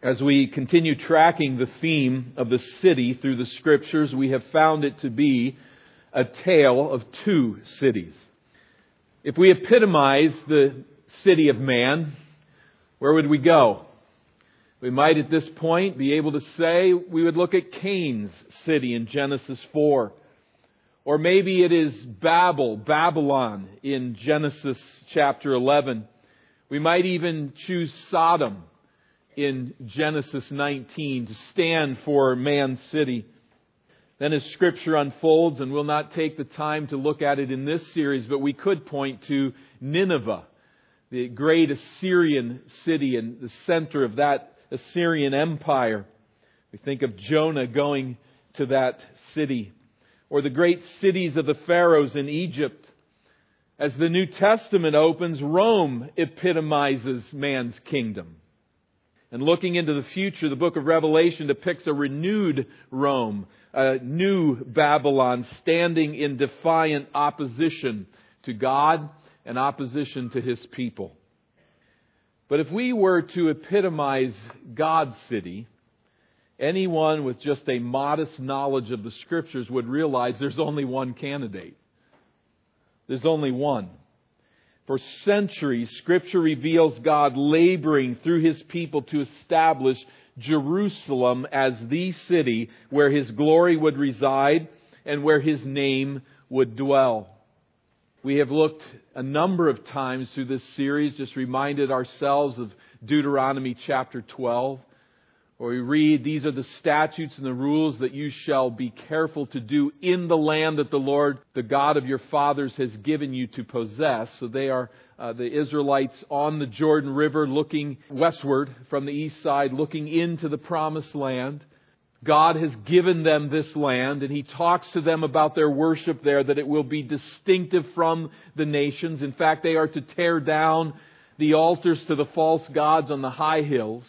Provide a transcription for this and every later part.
As we continue tracking the theme of the city through the scriptures, we have found it to be a tale of two cities. If we epitomize the city of man, where would we go? We might at this point be able to say we would look at Cain's city in Genesis 4. Or maybe it is Babel, Babylon in Genesis chapter 11. We might even choose Sodom in Genesis 19 to stand for man's city. Then as scripture unfolds, and we'll not take the time to look at it in this series, but we could point to Nineveh, the great Assyrian city and the center of that Assyrian empire. We think of Jonah going to that city, or the great cities of the pharaohs in Egypt. As the New Testament opens, Rome epitomizes man's kingdom. And looking into the future, the book of Revelation depicts a renewed Rome, a new Babylon standing in defiant opposition to God and opposition to his people. But if we were to epitomize God's city, anyone with just a modest knowledge of the scriptures would realize there's only one candidate. There's only one. For centuries, Scripture reveals God laboring through His people to establish Jerusalem as the city where His glory would reside and where His name would dwell. We have looked a number of times through this series, just reminded ourselves of Deuteronomy chapter 12 or we read, These are the statutes and the rules that you shall be careful to do in the land that the Lord, the God of your fathers, has given you to possess. So they are uh, the Israelites on the Jordan River looking westward from the east side, looking into the promised land. God has given them this land, and He talks to them about their worship there, that it will be distinctive from the nations. In fact, they are to tear down the altars to the false gods on the high hills.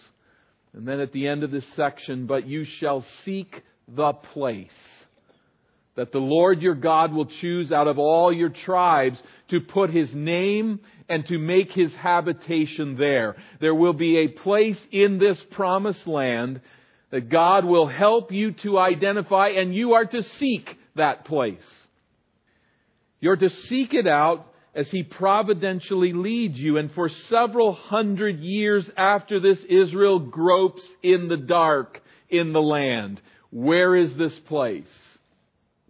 And then at the end of this section, but you shall seek the place that the Lord your God will choose out of all your tribes to put his name and to make his habitation there. There will be a place in this promised land that God will help you to identify, and you are to seek that place. You're to seek it out as He providentially leads you. And for several hundred years after this, Israel gropes in the dark in the land. Where is this place?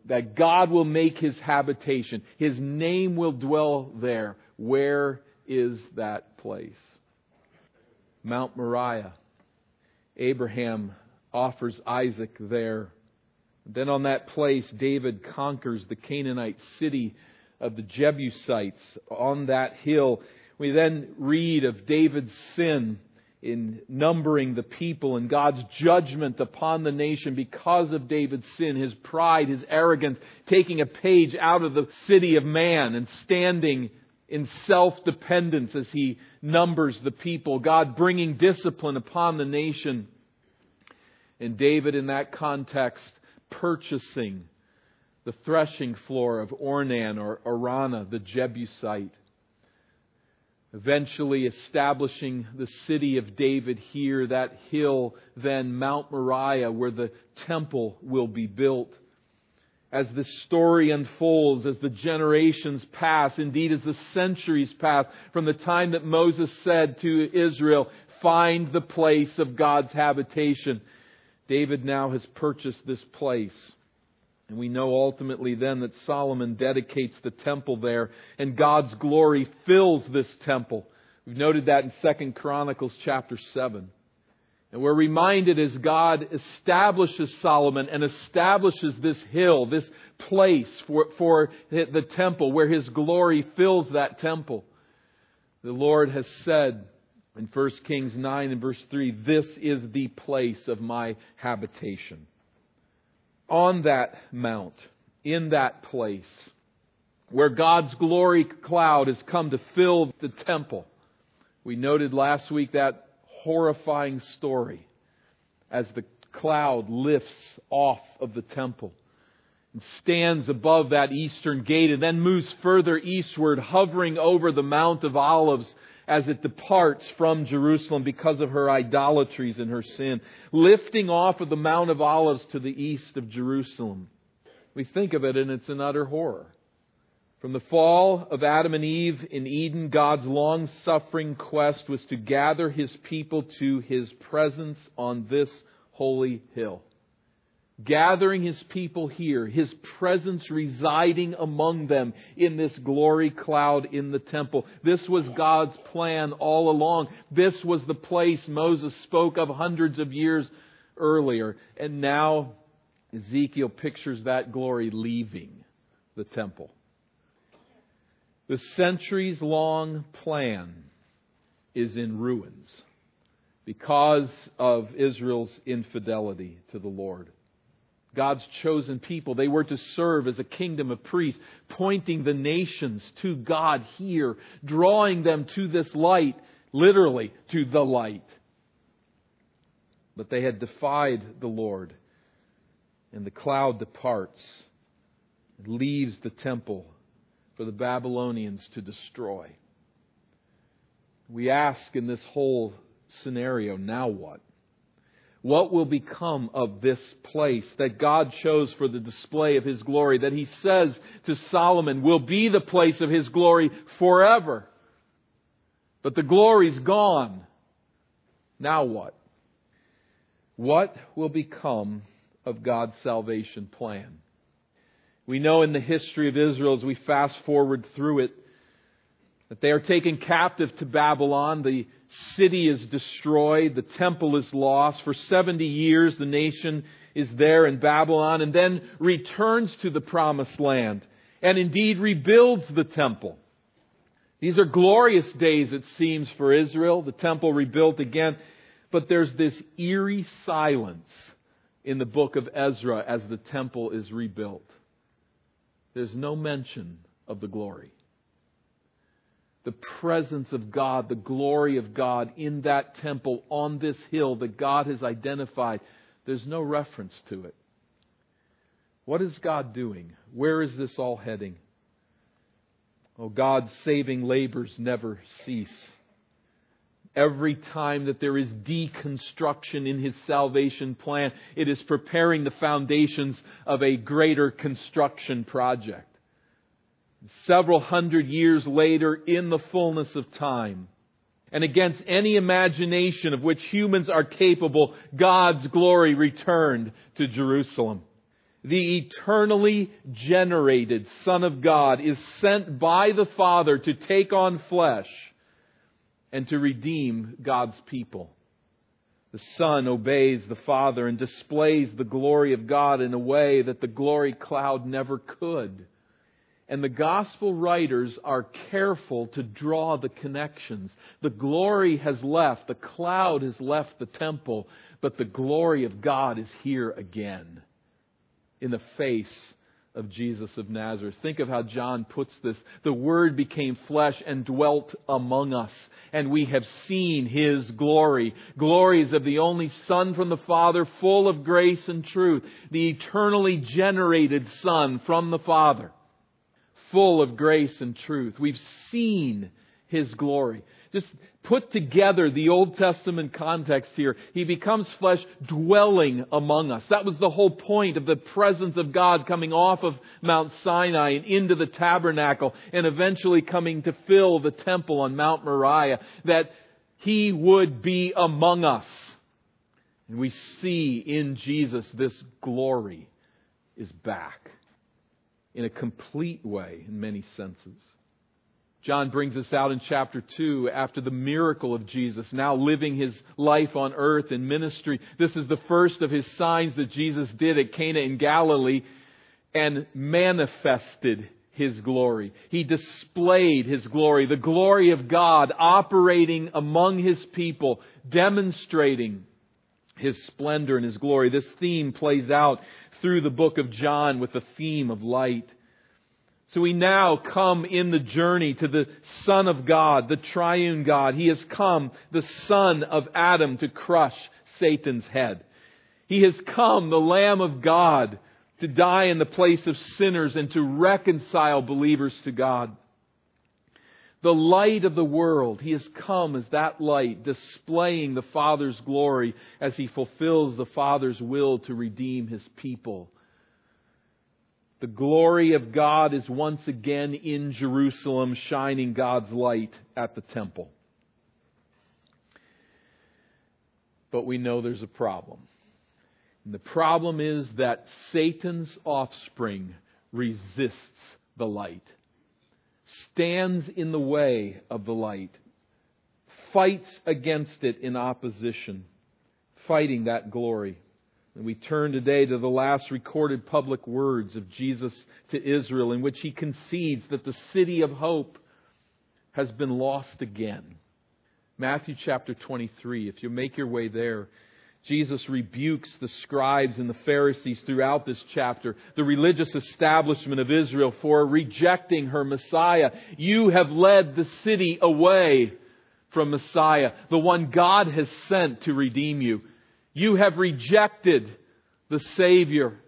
That God will make His habitation. His name will dwell there. Where is that place? Mount Moriah. Abraham offers Isaac there. Then on that place, David conquers the Canaanite city of the Jebusites on that hill. We then read of David's sin in numbering the people and God's judgment upon the nation because of David's sin, his pride, his arrogance, taking a page out of the city of man and standing in self dependence as he numbers the people, God bringing discipline upon the nation. And David, in that context, purchasing the threshing floor of Ornan or Araunah, the Jebusite. Eventually establishing the city of David here, that hill, then Mount Moriah, where the temple will be built. As the story unfolds, as the generations pass, indeed as the centuries pass, from the time that Moses said to Israel, Find the place of God's habitation, David now has purchased this place. And we know ultimately then that Solomon dedicates the temple there and God's glory fills this temple. We've noted that in 2 Chronicles chapter 7. And we're reminded as God establishes Solomon and establishes this hill, this place for, for the temple where his glory fills that temple. The Lord has said in 1 Kings 9 and verse 3, This is the place of my habitation on that mount, in that place, where God's glory cloud has come to fill the temple. We noted last week that horrifying story as the cloud lifts off of the temple and stands above that eastern gate and then moves further eastward, hovering over the Mount of Olives as it departs from Jerusalem because of her idolatries and her sin, lifting off of the Mount of Olives to the east of Jerusalem. We think of it and it's an utter horror. From the fall of Adam and Eve in Eden, God's long suffering quest was to gather his people to his presence on this holy hill gathering his people here, his presence residing among them in this glory cloud in the temple. This was God's plan all along. This was the place Moses spoke of hundreds of years earlier. And now Ezekiel pictures that glory leaving the temple. The centuries long plan is in ruins because of Israel's infidelity to the Lord. God's chosen people. They were to serve as a kingdom of priests, pointing the nations to God here, drawing them to this light, literally to the light. But they had defied the Lord, and the cloud departs, leaves the temple for the Babylonians to destroy. We ask in this whole scenario, now what? What will become of this place that God chose for the display of His glory, that He says to Solomon will be the place of His glory forever? But the glory's gone. Now what? What will become of God's salvation plan? We know in the history of Israel, as we fast forward through it, that they are taken captive to Babylon. The city is destroyed. The temple is lost. For 70 years, the nation is there in Babylon and then returns to the promised land and indeed rebuilds the temple. These are glorious days, it seems, for Israel. The temple rebuilt again. But there's this eerie silence in the book of Ezra as the temple is rebuilt. There's no mention of the glory the presence of God, the glory of God in that temple on this hill that God has identified. There's no reference to it. What is God doing? Where is this all heading? Oh, God's saving labors never cease. Every time that there is deconstruction in His salvation plan, it is preparing the foundations of a greater construction project several hundred years later in the fullness of time. And against any imagination of which humans are capable, God's glory returned to Jerusalem. The eternally generated Son of God is sent by the Father to take on flesh and to redeem God's people. The Son obeys the Father and displays the glory of God in a way that the glory cloud never could. And the gospel writers are careful to draw the connections. The glory has left, the cloud has left the temple, but the glory of God is here again in the face of Jesus of Nazareth. Think of how John puts this. The Word became flesh and dwelt among us, and we have seen His glory. Glories of the only Son from the Father, full of grace and truth. The eternally generated Son from the Father full of grace and truth. We've seen His glory. Just put together the Old Testament context here. He becomes flesh dwelling among us. That was the whole point of the presence of God coming off of Mount Sinai and into the tabernacle and eventually coming to fill the temple on Mount Moriah. That He would be among us. And we see in Jesus this glory is back in a complete way in many senses. John brings us out in chapter 2 after the miracle of Jesus, now living his life on earth in ministry. This is the first of his signs that Jesus did at Cana in Galilee and manifested his glory. He displayed his glory, the glory of God operating among his people, demonstrating his splendor and his glory. This theme plays out through the book of John with the theme of light. So we now come in the journey to the Son of God, the triune God. He has come, the Son of Adam, to crush Satan's head. He has come, the Lamb of God, to die in the place of sinners and to reconcile believers to God. The light of the world. He has come as that light, displaying the Father's glory as he fulfills the Father's will to redeem his people. The glory of God is once again in Jerusalem, shining God's light at the temple. But we know there's a problem. And the problem is that Satan's offspring resists the light stands in the way of the light, fights against it in opposition, fighting that glory. And we turn today to the last recorded public words of Jesus to Israel, in which he concedes that the city of hope has been lost again. Matthew chapter 23, if you make your way there, Jesus rebukes the scribes and the Pharisees throughout this chapter, the religious establishment of Israel for rejecting her Messiah. You have led the city away from Messiah, the one God has sent to redeem you. You have rejected the Savior.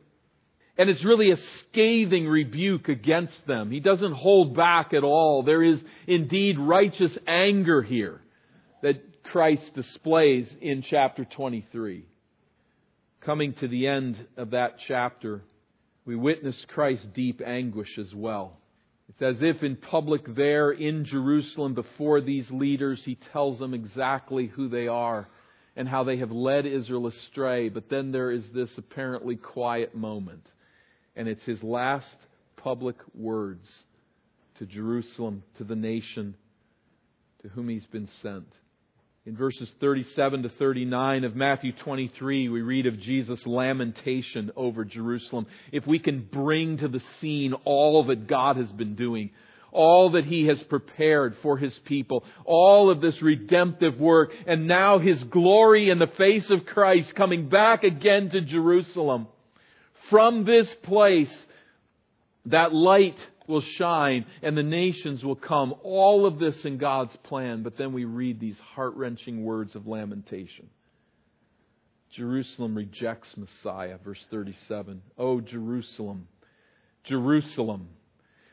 And it's really a scathing rebuke against them. He doesn't hold back at all. There is indeed righteous anger here that Christ displays in chapter 23. Coming to the end of that chapter, we witness Christ's deep anguish as well. It's as if in public there in Jerusalem before these leaders, he tells them exactly who they are and how they have led Israel astray. But then there is this apparently quiet moment. And it's his last public words to Jerusalem, to the nation to whom he's been sent. In verses 37 to 39 of Matthew 23, we read of Jesus' lamentation over Jerusalem. If we can bring to the scene all that God has been doing, all that He has prepared for His people, all of this redemptive work, and now His glory in the face of Christ coming back again to Jerusalem. From this place, that light will shine and the nations will come. All of this in God's plan. But then we read these heart wrenching words of lamentation. Jerusalem rejects Messiah, verse 37. Oh, Jerusalem, Jerusalem,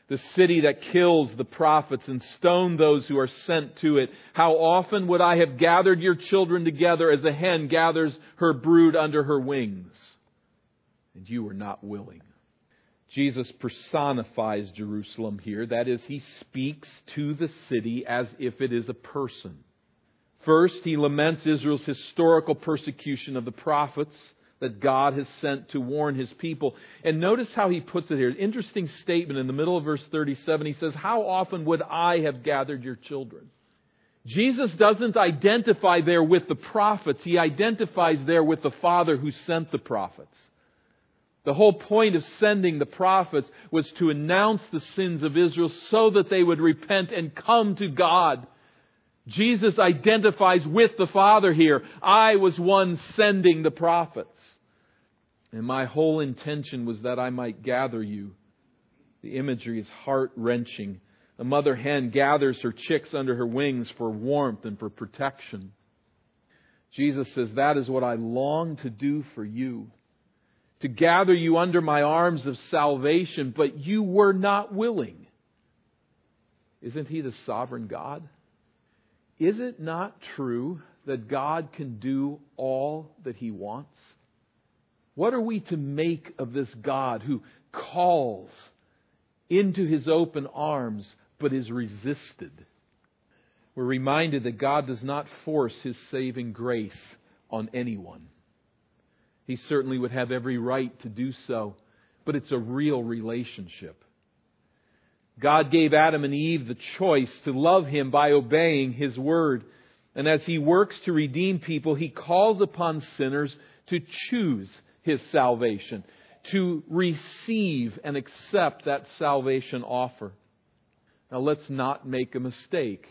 the city that kills the prophets and stone those who are sent to it. How often would I have gathered your children together as a hen gathers her brood under her wings? And you were not willing. Jesus personifies Jerusalem here. That is, he speaks to the city as if it is a person. First, he laments Israel's historical persecution of the prophets that God has sent to warn his people. And notice how he puts it here. Interesting statement in the middle of verse 37. He says, How often would I have gathered your children? Jesus doesn't identify there with the prophets. He identifies there with the Father who sent the prophets. The whole point of sending the prophets was to announce the sins of Israel so that they would repent and come to God. Jesus identifies with the Father here. I was one sending the prophets. And my whole intention was that I might gather you. The imagery is heart wrenching. A mother hen gathers her chicks under her wings for warmth and for protection. Jesus says, That is what I long to do for you to gather you under my arms of salvation, but you were not willing. Isn't He the sovereign God? Is it not true that God can do all that He wants? What are we to make of this God who calls into His open arms but is resisted? We're reminded that God does not force His saving grace on anyone. He certainly would have every right to do so, but it's a real relationship. God gave Adam and Eve the choice to love Him by obeying His word. And as He works to redeem people, He calls upon sinners to choose His salvation, to receive and accept that salvation offer. Now let's not make a mistake.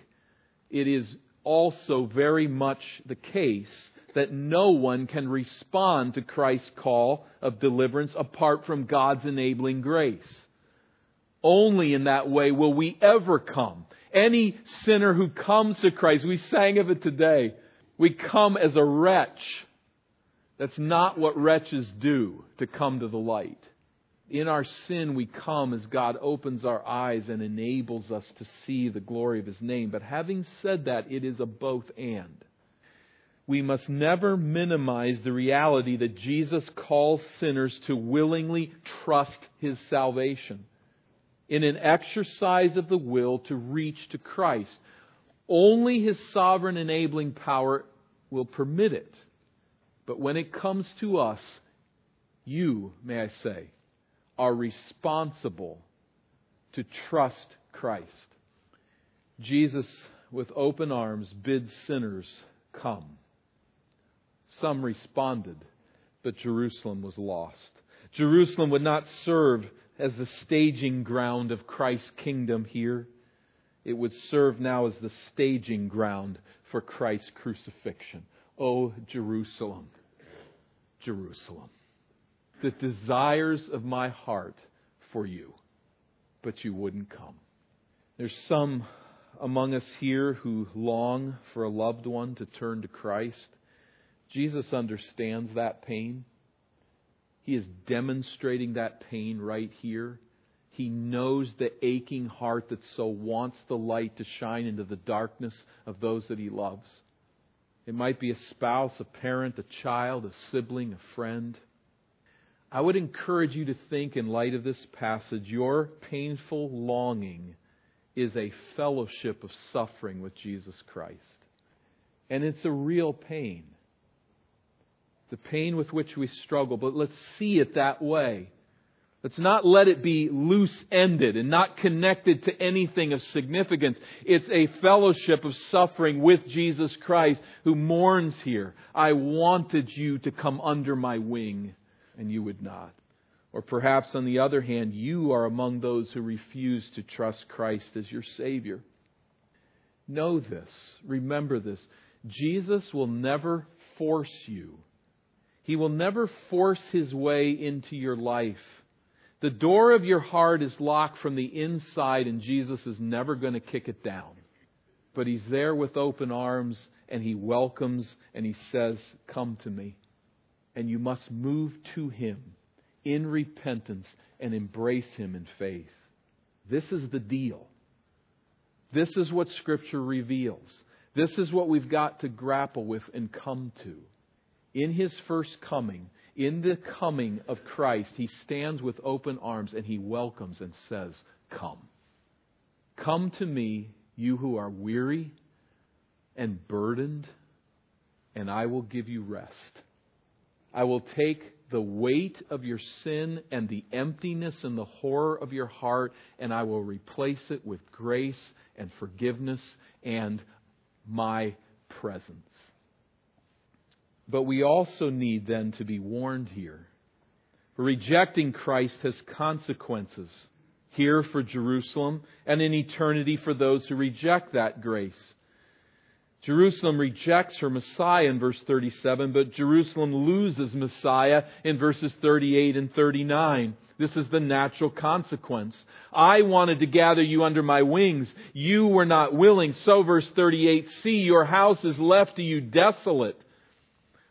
It is also very much the case that no one can respond to Christ's call of deliverance apart from God's enabling grace. Only in that way will we ever come. Any sinner who comes to Christ, we sang of it today, we come as a wretch. That's not what wretches do to come to the light. In our sin, we come as God opens our eyes and enables us to see the glory of His name. But having said that, it is a both and. We must never minimize the reality that Jesus calls sinners to willingly trust His salvation in an exercise of the will to reach to Christ. Only His sovereign enabling power will permit it. But when it comes to us, you, may I say, are responsible to trust Christ. Jesus, with open arms, bids sinners come. Some responded, but Jerusalem was lost. Jerusalem would not serve as the staging ground of Christ's kingdom here. It would serve now as the staging ground for Christ's crucifixion. Oh, Jerusalem, Jerusalem the desires of my heart for you, but you wouldn't come. There's some among us here who long for a loved one to turn to Christ. Jesus understands that pain. He is demonstrating that pain right here. He knows the aching heart that so wants the light to shine into the darkness of those that he loves. It might be a spouse, a parent, a child, a sibling, a friend. I would encourage you to think, in light of this passage, your painful longing is a fellowship of suffering with Jesus Christ. And it's a real pain. A pain with which we struggle, but let's see it that way. Let's not let it be loose ended and not connected to anything of significance. It's a fellowship of suffering with Jesus Christ who mourns here. I wanted you to come under my wing and you would not. Or perhaps, on the other hand, you are among those who refuse to trust Christ as your Savior. Know this. Remember this. Jesus will never force you. He will never force his way into your life. The door of your heart is locked from the inside, and Jesus is never going to kick it down. But he's there with open arms, and he welcomes and he says, Come to me and you must move to Him in repentance and embrace Him in faith. This is the deal. This is what Scripture reveals. This is what we've got to grapple with and come to. In His first coming, in the coming of Christ, He stands with open arms and He welcomes and says, Come. Come to me, you who are weary and burdened, and I will give you rest. I will take the weight of your sin and the emptiness and the horror of your heart, and I will replace it with grace and forgiveness and my presence. But we also need then to be warned here. Rejecting Christ has consequences here for Jerusalem and in eternity for those who reject that grace. Jerusalem rejects her Messiah in verse 37, but Jerusalem loses Messiah in verses 38 and 39. This is the natural consequence. I wanted to gather you under my wings. You were not willing. So, verse 38, see, your house is left to you desolate.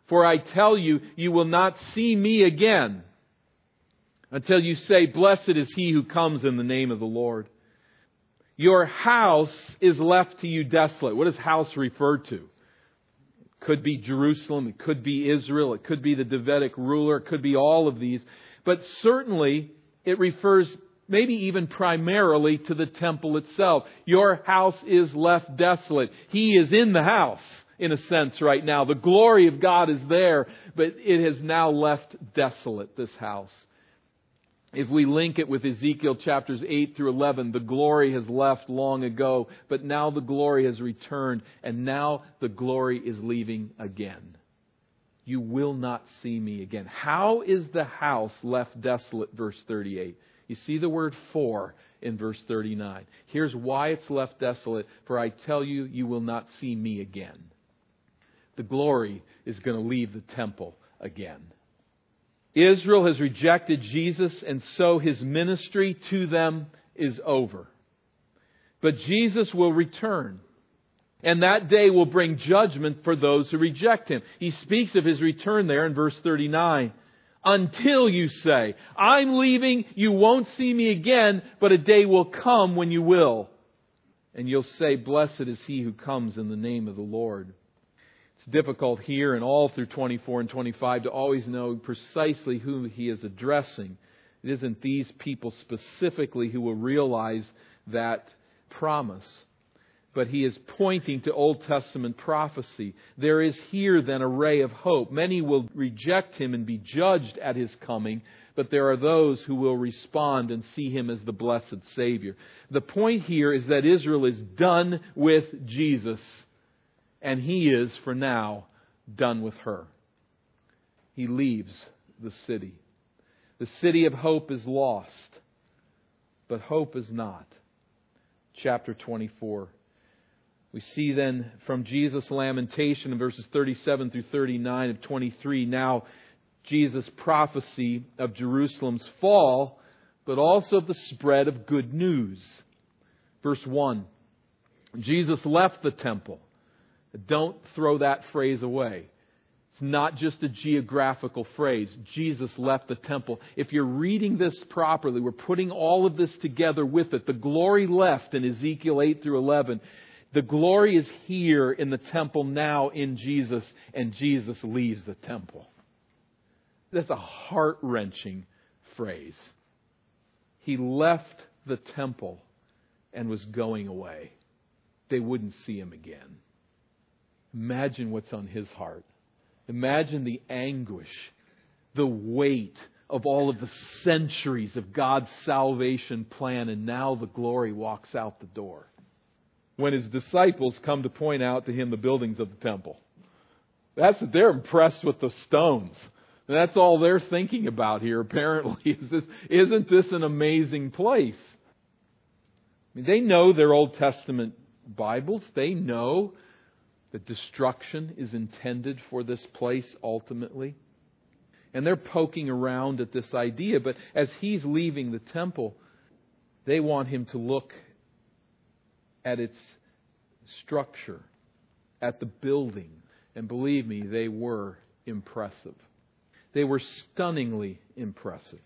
For I tell you, you will not see me again until you say, Blessed is he who comes in the name of the Lord. Your house is left to you desolate. What does house refer to? It could be Jerusalem, it could be Israel, it could be the Davidic ruler, it could be all of these. But certainly it refers maybe even primarily to the temple itself. Your house is left desolate. He is in the house, in a sense, right now. The glory of God is there, but it has now left desolate, this house if we link it with Ezekiel chapters 8 through 11, the glory has left long ago, but now the glory has returned, and now the glory is leaving again. You will not see me again. How is the house left desolate? Verse 38. You see the word for in verse 39. Here's why it's left desolate. For I tell you, you will not see me again. The glory is going to leave the temple again. Israel has rejected Jesus, and so his ministry to them is over. But Jesus will return. And that day will bring judgment for those who reject him. He speaks of his return there in verse 39. until you say, I'm leaving, you won't see me again, but a day will come when you will. And you'll say, Blessed is he who comes in the name of the Lord. Difficult here and all through 24 and 25 to always know precisely who he is addressing. It isn't these people specifically who will realize that promise but he is pointing to Old Testament prophecy. There is here then a ray of hope. Many will reject him and be judged at his coming, but there are those who will respond and see him as the blessed Savior. The point here is that Israel is done with Jesus, and he is, for now, done with her. He leaves the city. The city of hope is lost, but hope is not. Chapter 24. We see then from Jesus' lamentation in verses 37 through 39 of 23 now Jesus' prophecy of Jerusalem's fall, but also the spread of good news. Verse 1 Jesus left the temple. Don't throw that phrase away. It's not just a geographical phrase. Jesus left the temple. If you're reading this properly, we're putting all of this together with it. The glory left in Ezekiel 8 through 11 the glory is here in the temple now in Jesus, and Jesus leaves the temple. That's a heart wrenching phrase. He left the temple and was going away. They wouldn't see him again. Imagine what's on his heart. Imagine the anguish, the weight of all of the centuries of God's salvation plan, and now the glory walks out the door when his disciples come to point out to him the buildings of the temple. That's they're impressed with the stones. And that's all they're thinking about here, apparently, is this, isn't this an amazing place? I mean, they know their Old Testament Bibles. They know that destruction is intended for this place ultimately. And they're poking around at this idea, but as he's leaving the temple, they want him to look at its structure, at the building. And believe me, they were impressive. They were stunningly impressive.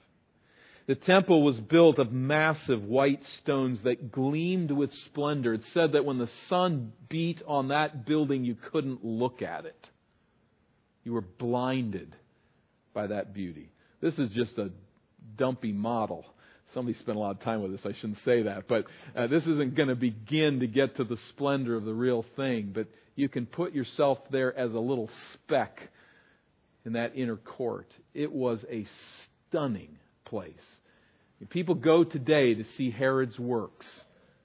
The temple was built of massive white stones that gleamed with splendor. It said that when the sun beat on that building, you couldn't look at it. You were blinded by that beauty. This is just a dumpy model somebody spent a lot of time with this. I shouldn't say that, but uh, this isn't going to begin to get to the splendor of the real thing. But you can put yourself there as a little speck in that inner court. It was a stunning place. People go today to see Herod's works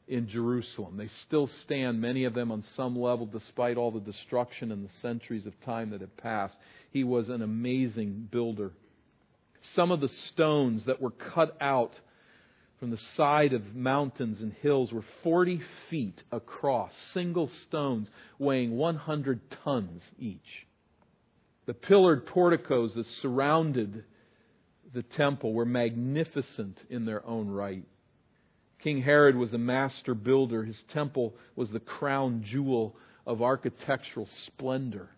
in Jerusalem. They still stand, many of them on some level, despite all the destruction and the centuries of time that have passed. He was an amazing builder. Some of the stones that were cut out from the side of mountains and hills were 40 feet across, single stones weighing 100 tons each. The pillared porticos that surrounded the temple were magnificent in their own right. King Herod was a master builder. His temple was the crown jewel of architectural splendor.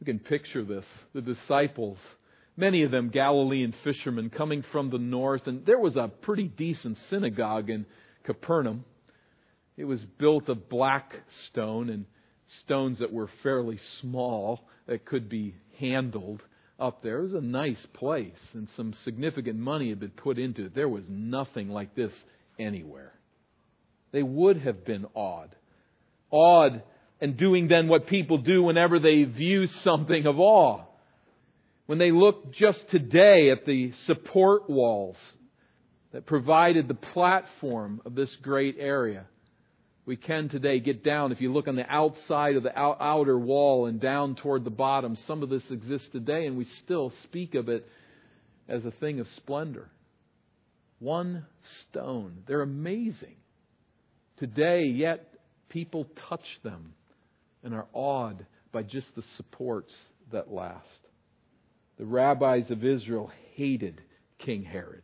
You can picture this. The disciples many of them Galilean fishermen coming from the north. And there was a pretty decent synagogue in Capernaum. It was built of black stone and stones that were fairly small that could be handled up there. It was a nice place, and some significant money had been put into it. There was nothing like this anywhere. They would have been awed. Awed and doing then what people do whenever they view something of awe when they look just today at the support walls that provided the platform of this great area, we can today get down. If you look on the outside of the outer wall and down toward the bottom, some of this exists today, and we still speak of it as a thing of splendor. One stone. They're amazing. Today, yet people touch them and are awed by just the supports that last. The rabbis of Israel hated King Herod.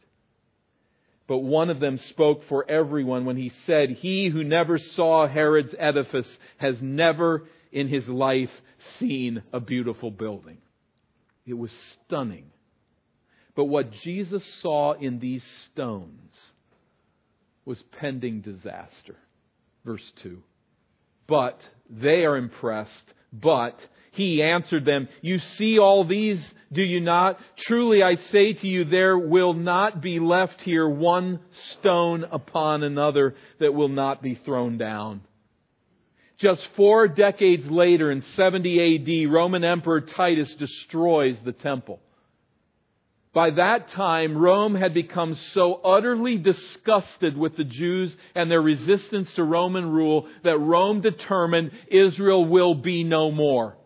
But one of them spoke for everyone when he said, He who never saw Herod's edifice has never in his life seen a beautiful building. It was stunning. But what Jesus saw in these stones was pending disaster. Verse 2. But they are impressed. But he answered them, You see all these, do you not? Truly I say to you, there will not be left here one stone upon another that will not be thrown down. Just four decades later, in 70 AD, Roman Emperor Titus destroys the temple. By that time, Rome had become so utterly disgusted with the Jews and their resistance to Roman rule that Rome determined Israel will be no more.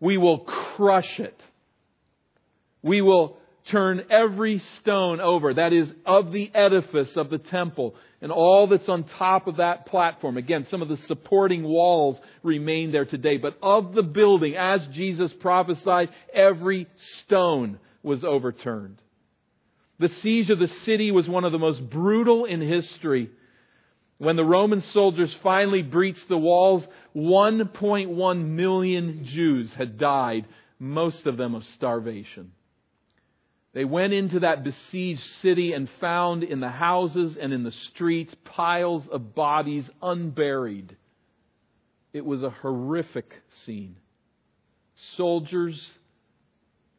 We will crush it. We will turn every stone over. That is, of the edifice of the temple and all that's on top of that platform. Again, some of the supporting walls remain there today. But of the building, as Jesus prophesied, every stone was overturned. The siege of the city was one of the most brutal in history. When the Roman soldiers finally breached the walls, 1.1 million Jews had died, most of them of starvation. They went into that besieged city and found in the houses and in the streets piles of bodies unburied. It was a horrific scene. Soldiers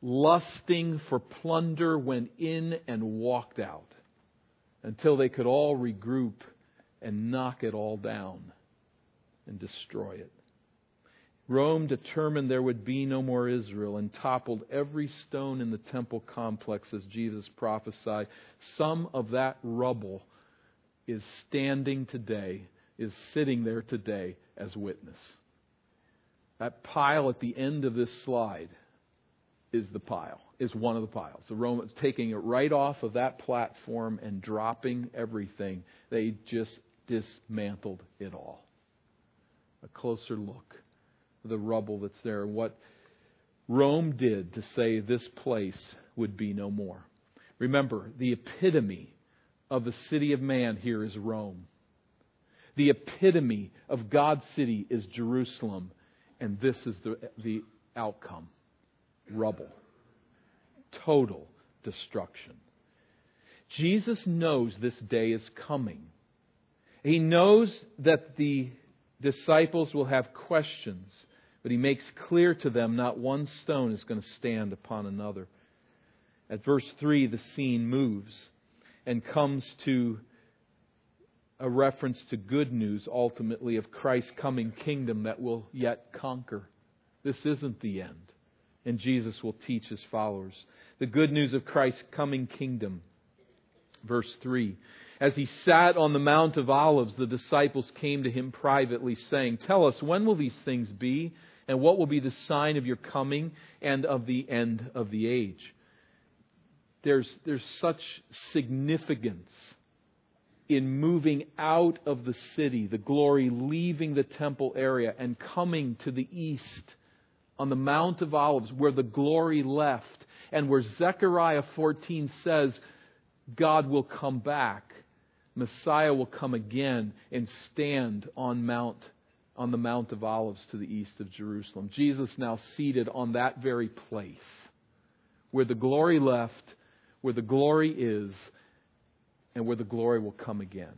lusting for plunder, went in and walked out until they could all regroup and knock it all down and destroy it. Rome determined there would be no more Israel and toppled every stone in the temple complex as Jesus prophesied. Some of that rubble is standing today, is sitting there today as witness. That pile at the end of this slide is the pile, is one of the piles. The Romans taking it right off of that platform and dropping everything. They just dismantled it all. A closer look at the rubble that's there and what Rome did to say this place would be no more. Remember, the epitome of the city of man here is Rome. The epitome of God's city is Jerusalem, and this is the, the outcome rubble, total destruction. Jesus knows this day is coming. He knows that the disciples will have questions, but he makes clear to them not one stone is going to stand upon another. At verse 3, the scene moves and comes to a reference to good news, ultimately, of Christ's coming kingdom that will yet conquer. This isn't the end and Jesus will teach his followers. The good news of Christ's coming kingdom. Verse 3. As he sat on the Mount of Olives, the disciples came to him privately, saying, Tell us, when will these things be? And what will be the sign of your coming and of the end of the age? There's, there's such significance in moving out of the city, the glory leaving the temple area and coming to the east on the Mount of Olives where the glory left and where Zechariah 14 says God will come back. Messiah will come again and stand on Mount on the Mount of Olives to the east of Jerusalem. Jesus now seated on that very place where the glory left, where the glory is, and where the glory will come again.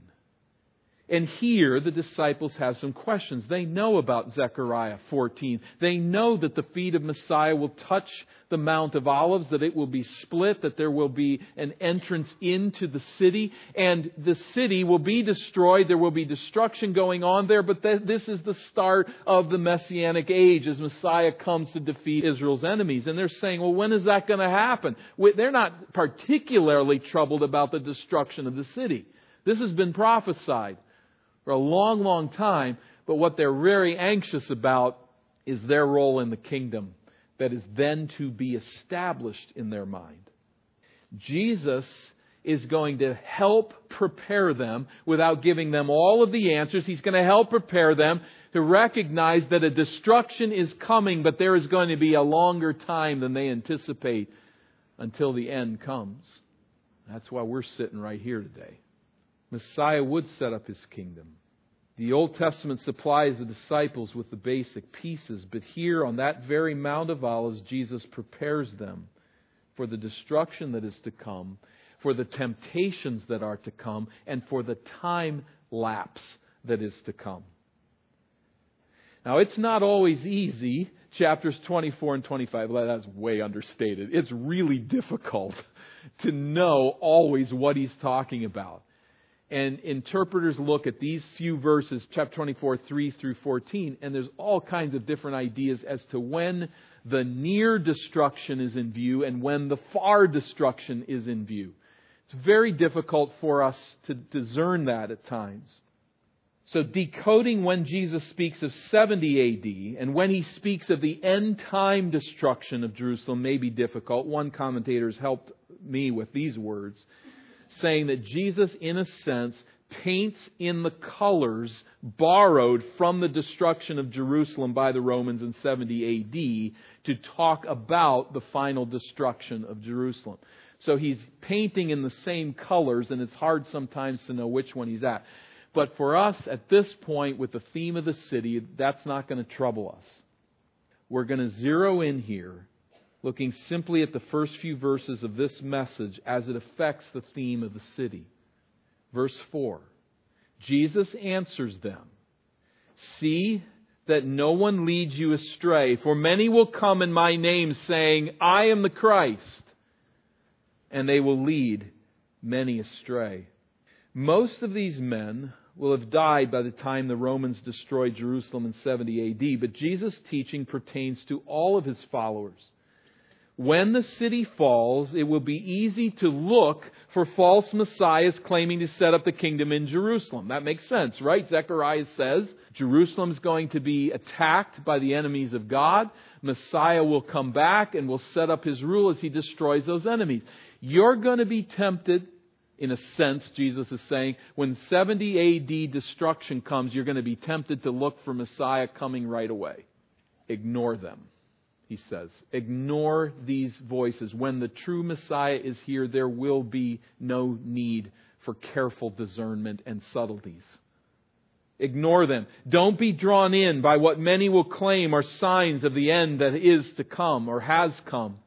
And here the disciples have some questions. They know about Zechariah 14. They know that the feet of Messiah will touch the Mount of Olives, that it will be split, that there will be an entrance into the city, and the city will be destroyed. There will be destruction going on there, but this is the start of the Messianic age as Messiah comes to defeat Israel's enemies. And they're saying, well, when is that going to happen? They're not particularly troubled about the destruction of the city. This has been prophesied for a long, long time, but what they're very anxious about is their role in the kingdom that is then to be established in their mind. Jesus is going to help prepare them without giving them all of the answers. He's going to help prepare them to recognize that a destruction is coming, but there is going to be a longer time than they anticipate until the end comes. That's why we're sitting right here today. Messiah would set up his kingdom. The Old Testament supplies the disciples with the basic pieces, but here on that very Mount of Olives, Jesus prepares them for the destruction that is to come, for the temptations that are to come, and for the time lapse that is to come. Now, it's not always easy, chapters 24 and 25. That's way understated. It's really difficult to know always what he's talking about. And interpreters look at these few verses, chapter 24, 3 through 14, and there's all kinds of different ideas as to when the near destruction is in view and when the far destruction is in view. It's very difficult for us to discern that at times. So, decoding when Jesus speaks of 70 AD and when he speaks of the end time destruction of Jerusalem may be difficult. One commentator has helped me with these words, saying that Jesus, in a sense, paints in the colors borrowed from the destruction of Jerusalem by the Romans in 70 AD to talk about the final destruction of Jerusalem. So he's painting in the same colors, and it's hard sometimes to know which one he's at. But for us, at this point, with the theme of the city, that's not going to trouble us. We're going to zero in here, looking simply at the first few verses of this message as it affects the theme of the city. Verse 4 Jesus answers them See that no one leads you astray, for many will come in my name, saying, I am the Christ, and they will lead many astray. Most of these men will have died by the time the Romans destroyed Jerusalem in 70 AD, but Jesus' teaching pertains to all of his followers. When the city falls, it will be easy to look for false messiahs claiming to set up the kingdom in Jerusalem. That makes sense, right? Zechariah says Jerusalem is going to be attacked by the enemies of God. Messiah will come back and will set up his rule as he destroys those enemies. You're going to be tempted in a sense, Jesus is saying, when 70 AD destruction comes, you're going to be tempted to look for Messiah coming right away. Ignore them, he says. Ignore these voices. When the true Messiah is here, there will be no need for careful discernment and subtleties. Ignore them. Don't be drawn in by what many will claim are signs of the end that is to come or has come.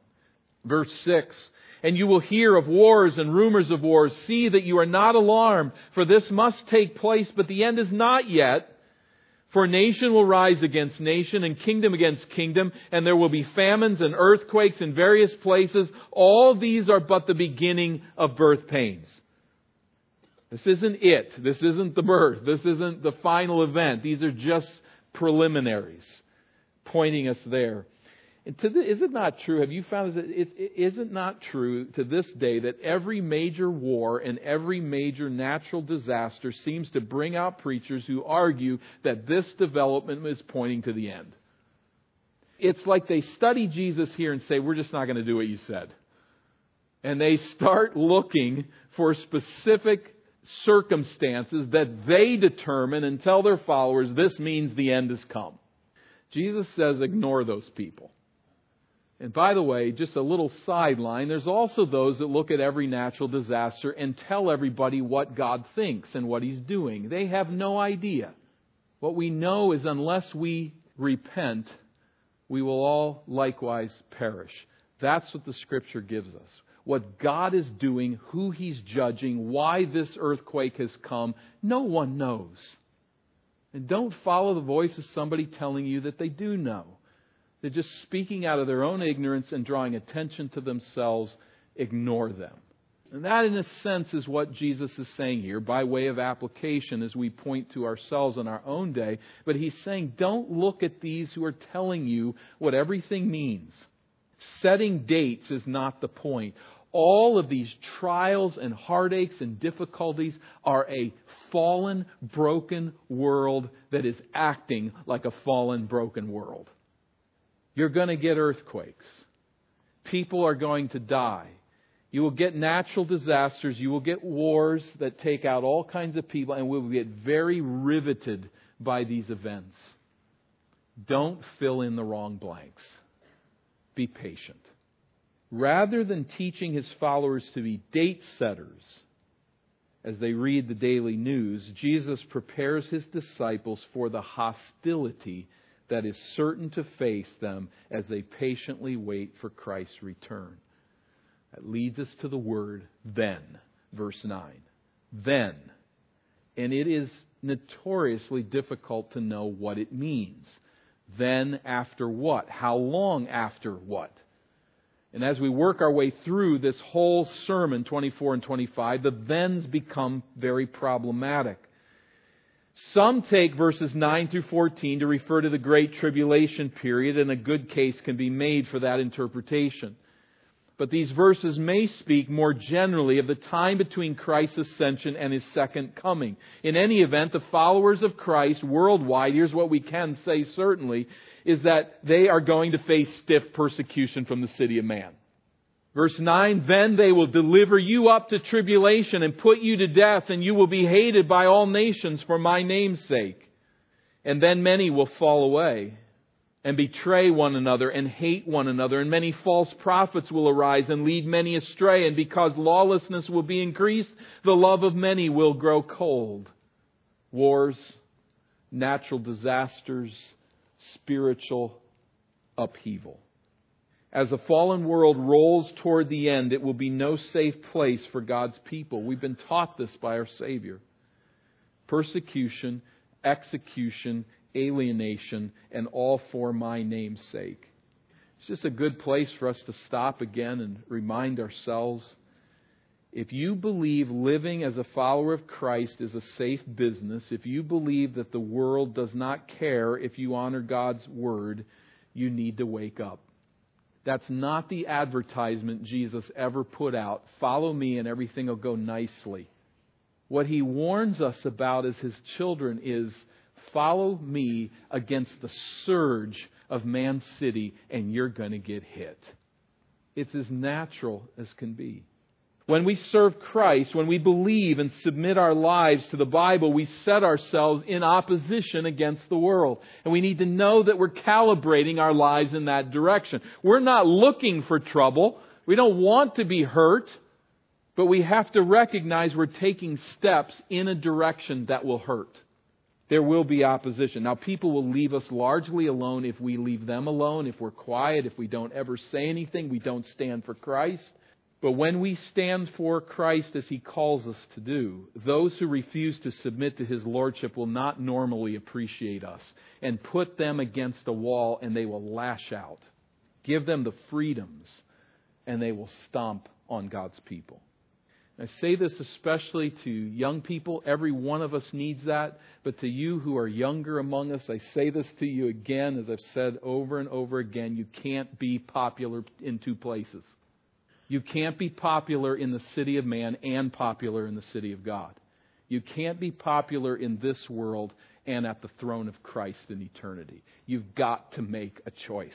Verse 6 and you will hear of wars and rumors of wars. See that you are not alarmed, for this must take place, but the end is not yet. For nation will rise against nation and kingdom against kingdom, and there will be famines and earthquakes in various places. All these are but the beginning of birth pains. This isn't it. This isn't the birth. This isn't the final event. These are just preliminaries pointing us there. The, is it not true? Have you found that it, it, is it not true to this day that every major war and every major natural disaster seems to bring out preachers who argue that this development is pointing to the end? It's like they study Jesus here and say, We're just not going to do what you said. And they start looking for specific circumstances that they determine and tell their followers this means the end has come. Jesus says, ignore those people. And by the way, just a little sideline, there's also those that look at every natural disaster and tell everybody what God thinks and what He's doing. They have no idea. What we know is unless we repent, we will all likewise perish. That's what the Scripture gives us. What God is doing, who He's judging, why this earthquake has come, no one knows. And don't follow the voice of somebody telling you that they do know. They're just speaking out of their own ignorance and drawing attention to themselves. Ignore them. And that, in a sense, is what Jesus is saying here by way of application as we point to ourselves in our own day. But he's saying, don't look at these who are telling you what everything means. Setting dates is not the point. All of these trials and heartaches and difficulties are a fallen, broken world that is acting like a fallen, broken world. You're going to get earthquakes. People are going to die. You will get natural disasters. You will get wars that take out all kinds of people, and we will get very riveted by these events. Don't fill in the wrong blanks. Be patient. Rather than teaching his followers to be date setters as they read the daily news, Jesus prepares his disciples for the hostility that is certain to face them as they patiently wait for Christ's return. That leads us to the word then, verse 9. Then. And it is notoriously difficult to know what it means. Then after what? How long after what? And as we work our way through this whole sermon, 24 and 25, the thens become very problematic. Some take verses 9 through 14 to refer to the Great Tribulation period, and a good case can be made for that interpretation. But these verses may speak more generally of the time between Christ's ascension and his second coming. In any event, the followers of Christ worldwide, here's what we can say certainly, is that they are going to face stiff persecution from the city of man. Verse 9, then they will deliver you up to tribulation and put you to death, and you will be hated by all nations for my name's sake. And then many will fall away and betray one another and hate one another, and many false prophets will arise and lead many astray, and because lawlessness will be increased, the love of many will grow cold. Wars, natural disasters, spiritual upheaval. As the fallen world rolls toward the end, it will be no safe place for God's people. We've been taught this by our Savior. Persecution, execution, alienation, and all for my name's sake. It's just a good place for us to stop again and remind ourselves if you believe living as a follower of Christ is a safe business, if you believe that the world does not care if you honor God's word, you need to wake up. That's not the advertisement Jesus ever put out. Follow me and everything will go nicely. What he warns us about as his children is follow me against the surge of Man City and you're going to get hit. It's as natural as can be. When we serve Christ, when we believe and submit our lives to the Bible, we set ourselves in opposition against the world. And we need to know that we're calibrating our lives in that direction. We're not looking for trouble. We don't want to be hurt. But we have to recognize we're taking steps in a direction that will hurt. There will be opposition. Now, people will leave us largely alone if we leave them alone, if we're quiet, if we don't ever say anything, we don't stand for Christ. But when we stand for Christ as He calls us to do, those who refuse to submit to His Lordship will not normally appreciate us and put them against a wall and they will lash out. Give them the freedoms and they will stomp on God's people. I say this especially to young people. Every one of us needs that. But to you who are younger among us, I say this to you again, as I've said over and over again. You can't be popular in two places. You can't be popular in the city of man and popular in the city of God. You can't be popular in this world and at the throne of Christ in eternity. You've got to make a choice.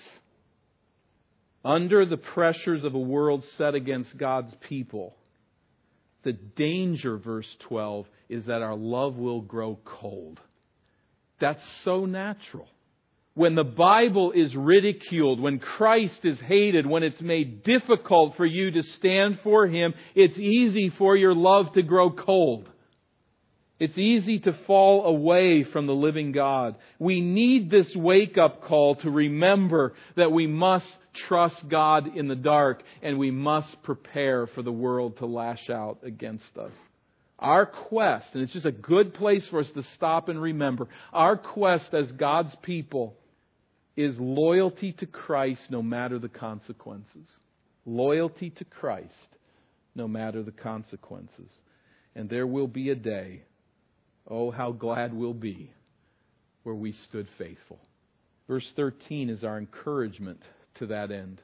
Under the pressures of a world set against God's people, the danger, verse 12, is that our love will grow cold. That's so natural when the Bible is ridiculed, when Christ is hated, when it's made difficult for you to stand for Him, it's easy for your love to grow cold. It's easy to fall away from the living God. We need this wake up call to remember that we must trust God in the dark and we must prepare for the world to lash out against us. Our quest, and it's just a good place for us to stop and remember, our quest as God's people is loyalty to Christ no matter the consequences. Loyalty to Christ no matter the consequences. And there will be a day, oh, how glad we'll be, where we stood faithful. Verse 13 is our encouragement to that end.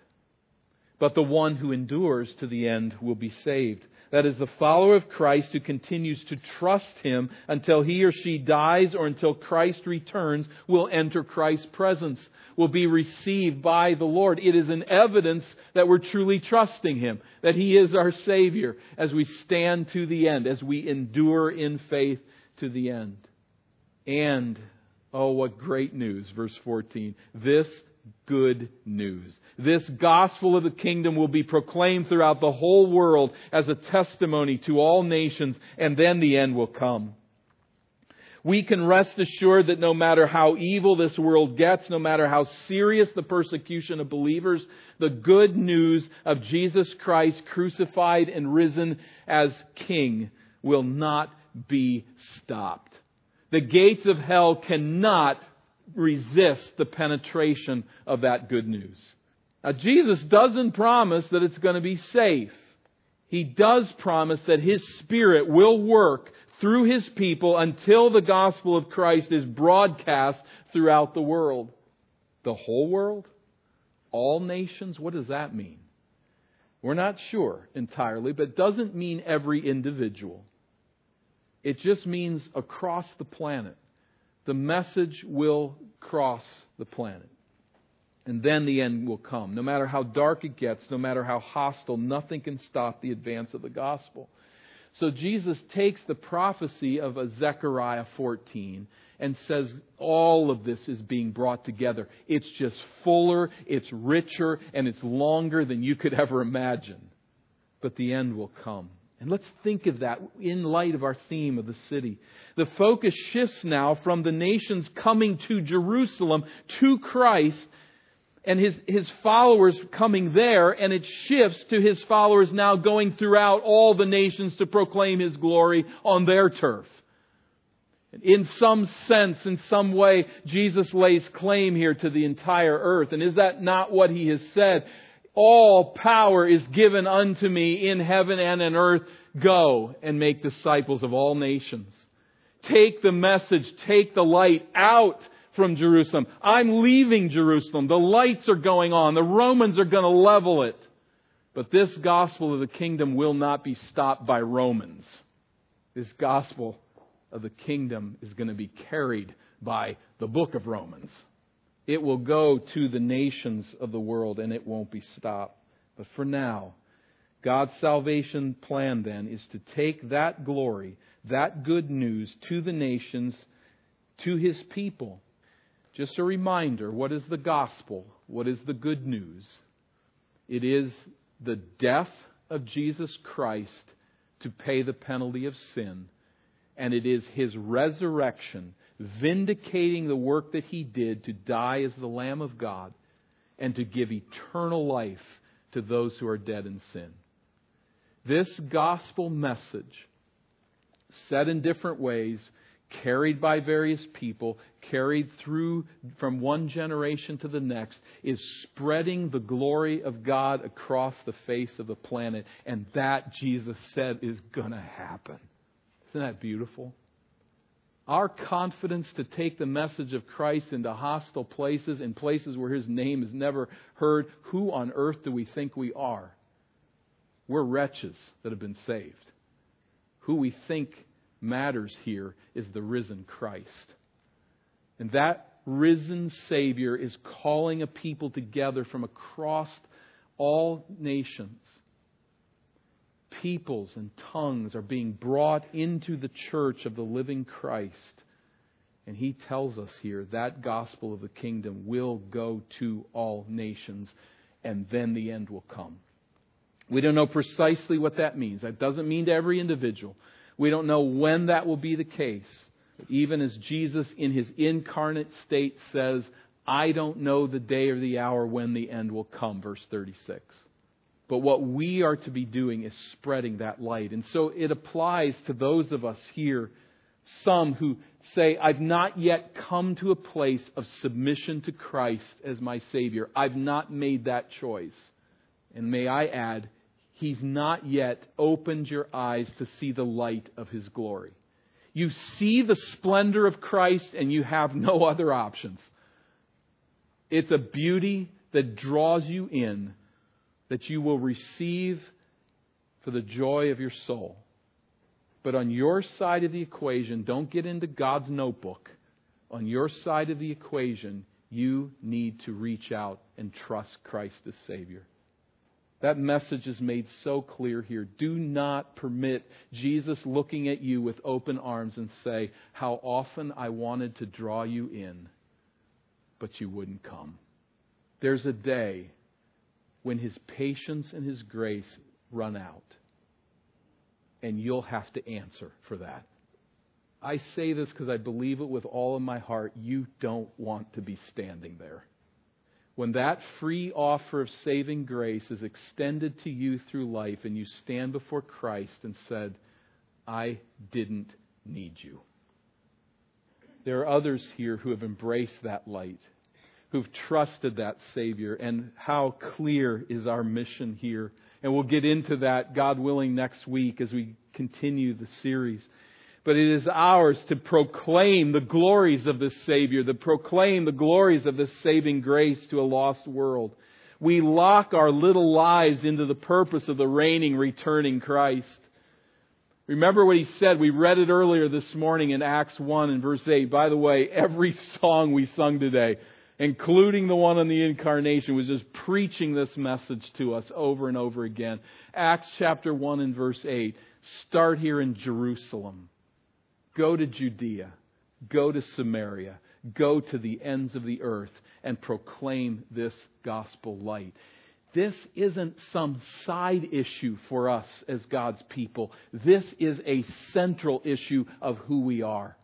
But the one who endures to the end will be saved. That is, the follower of Christ who continues to trust him until he or she dies or until Christ returns will enter Christ's presence, will be received by the Lord. It is an evidence that we're truly trusting him, that he is our Savior as we stand to the end, as we endure in faith to the end. And, oh, what great news, verse 14. This good news. This gospel of the kingdom will be proclaimed throughout the whole world as a testimony to all nations, and then the end will come. We can rest assured that no matter how evil this world gets, no matter how serious the persecution of believers, the good news of Jesus Christ crucified and risen as King will not be stopped. The gates of hell cannot resist the penetration of that good news. Now, Jesus doesn't promise that it's going to be safe. He does promise that His Spirit will work through His people until the gospel of Christ is broadcast throughout the world. The whole world? All nations? What does that mean? We're not sure entirely, but it doesn't mean every individual. It just means across the planet. The message will cross the planet. And then the end will come. No matter how dark it gets, no matter how hostile, nothing can stop the advance of the gospel. So Jesus takes the prophecy of Zechariah 14 and says all of this is being brought together. It's just fuller, it's richer, and it's longer than you could ever imagine. But the end will come. And let's think of that in light of our theme of the city. The focus shifts now from the nations coming to Jerusalem to Christ and his, his followers coming there, and it shifts to his followers now going throughout all the nations to proclaim his glory on their turf. In some sense, in some way, Jesus lays claim here to the entire earth. And is that not what he has said? All power is given unto me in heaven and in earth. Go and make disciples of all nations. Take the message, take the light out from Jerusalem. I'm leaving Jerusalem. The lights are going on. The Romans are going to level it. But this gospel of the kingdom will not be stopped by Romans. This gospel of the kingdom is going to be carried by the book of Romans. It will go to the nations of the world and it won't be stopped. But for now, God's salvation plan then is to take that glory, that good news to the nations, to his people. Just a reminder what is the gospel? What is the good news? It is the death of Jesus Christ to pay the penalty of sin, and it is his resurrection vindicating the work that he did to die as the Lamb of God and to give eternal life to those who are dead in sin. This gospel message, said in different ways, carried by various people, carried through from one generation to the next, is spreading the glory of God across the face of the planet. And that, Jesus said, is going to happen. Isn't that beautiful? Our confidence to take the message of Christ into hostile places, in places where his name is never heard, who on earth do we think we are? We're wretches that have been saved. Who we think matters here is the risen Christ. And that risen Savior is calling a people together from across all nations peoples and tongues are being brought into the church of the living Christ. And he tells us here that gospel of the kingdom will go to all nations, and then the end will come. We don't know precisely what that means. That doesn't mean to every individual. We don't know when that will be the case. Even as Jesus, in his incarnate state, says, I don't know the day or the hour when the end will come, verse 36. But what we are to be doing is spreading that light. And so it applies to those of us here, some who say, I've not yet come to a place of submission to Christ as my Savior. I've not made that choice. And may I add, He's not yet opened your eyes to see the light of His glory. You see the splendor of Christ and you have no other options. It's a beauty that draws you in that you will receive for the joy of your soul. But on your side of the equation, don't get into God's notebook. On your side of the equation, you need to reach out and trust Christ as Savior. That message is made so clear here. Do not permit Jesus looking at you with open arms and say, How often I wanted to draw you in, but you wouldn't come. There's a day when his patience and his grace run out. And you'll have to answer for that. I say this because I believe it with all of my heart. You don't want to be standing there. When that free offer of saving grace is extended to you through life and you stand before Christ and said, I didn't need you. There are others here who have embraced that light, who've trusted that Savior, and how clear is our mission here. And we'll get into that, God willing, next week as we continue the series but it is ours to proclaim the glories of this Savior, to proclaim the glories of this saving grace to a lost world. We lock our little lives into the purpose of the reigning, returning Christ. Remember what he said. We read it earlier this morning in Acts 1 and verse 8. By the way, every song we sung today, including the one on the incarnation, was just preaching this message to us over and over again. Acts chapter 1 and verse 8. Start here in Jerusalem. Go to Judea, go to Samaria, go to the ends of the earth and proclaim this gospel light. This isn't some side issue for us as God's people. This is a central issue of who we are.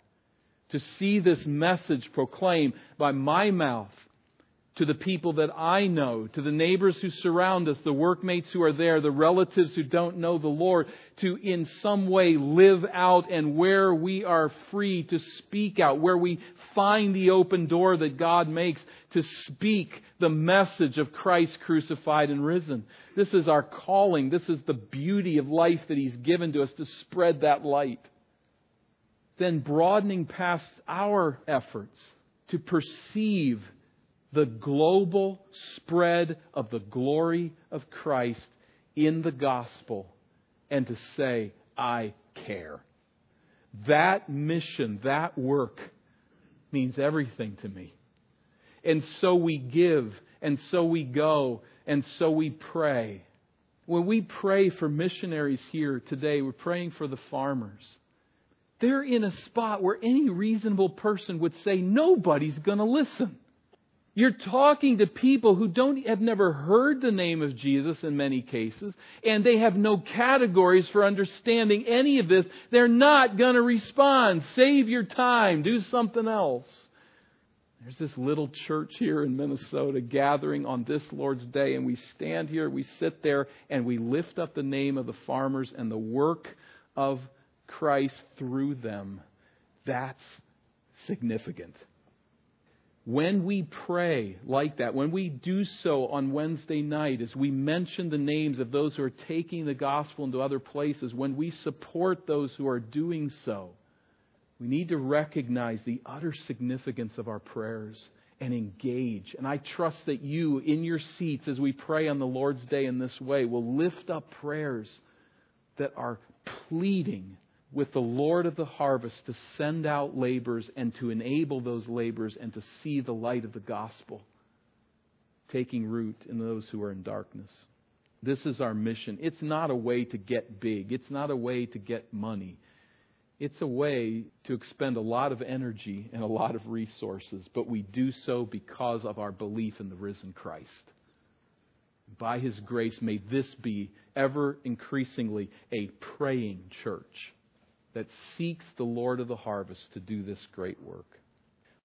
To see this message proclaimed by my mouth to the people that I know, to the neighbors who surround us, the workmates who are there, the relatives who don't know the Lord, to in some way live out and where we are free to speak out, where we find the open door that God makes to speak the message of Christ crucified and risen. This is our calling. This is the beauty of life that He's given to us to spread that light. Then broadening past our efforts to perceive the global spread of the glory of Christ in the gospel and to say, I care. That mission, that work means everything to me. And so we give, and so we go, and so we pray. When we pray for missionaries here today, we're praying for the farmers. They're in a spot where any reasonable person would say, nobody's going to listen. You're talking to people who don't have never heard the name of Jesus in many cases, and they have no categories for understanding any of this. They're not going to respond. Save your time. Do something else. There's this little church here in Minnesota gathering on this Lord's Day, and we stand here, we sit there, and we lift up the name of the farmers and the work of Christ through them. That's significant. When we pray like that, when we do so on Wednesday night, as we mention the names of those who are taking the gospel into other places, when we support those who are doing so, we need to recognize the utter significance of our prayers and engage. And I trust that you, in your seats as we pray on the Lord's Day in this way, will lift up prayers that are pleading with the Lord of the harvest to send out laborers and to enable those laborers and to see the light of the gospel taking root in those who are in darkness. This is our mission. It's not a way to get big, it's not a way to get money. It's a way to expend a lot of energy and a lot of resources, but we do so because of our belief in the risen Christ. By His grace, may this be ever increasingly a praying church that seeks the Lord of the harvest to do this great work.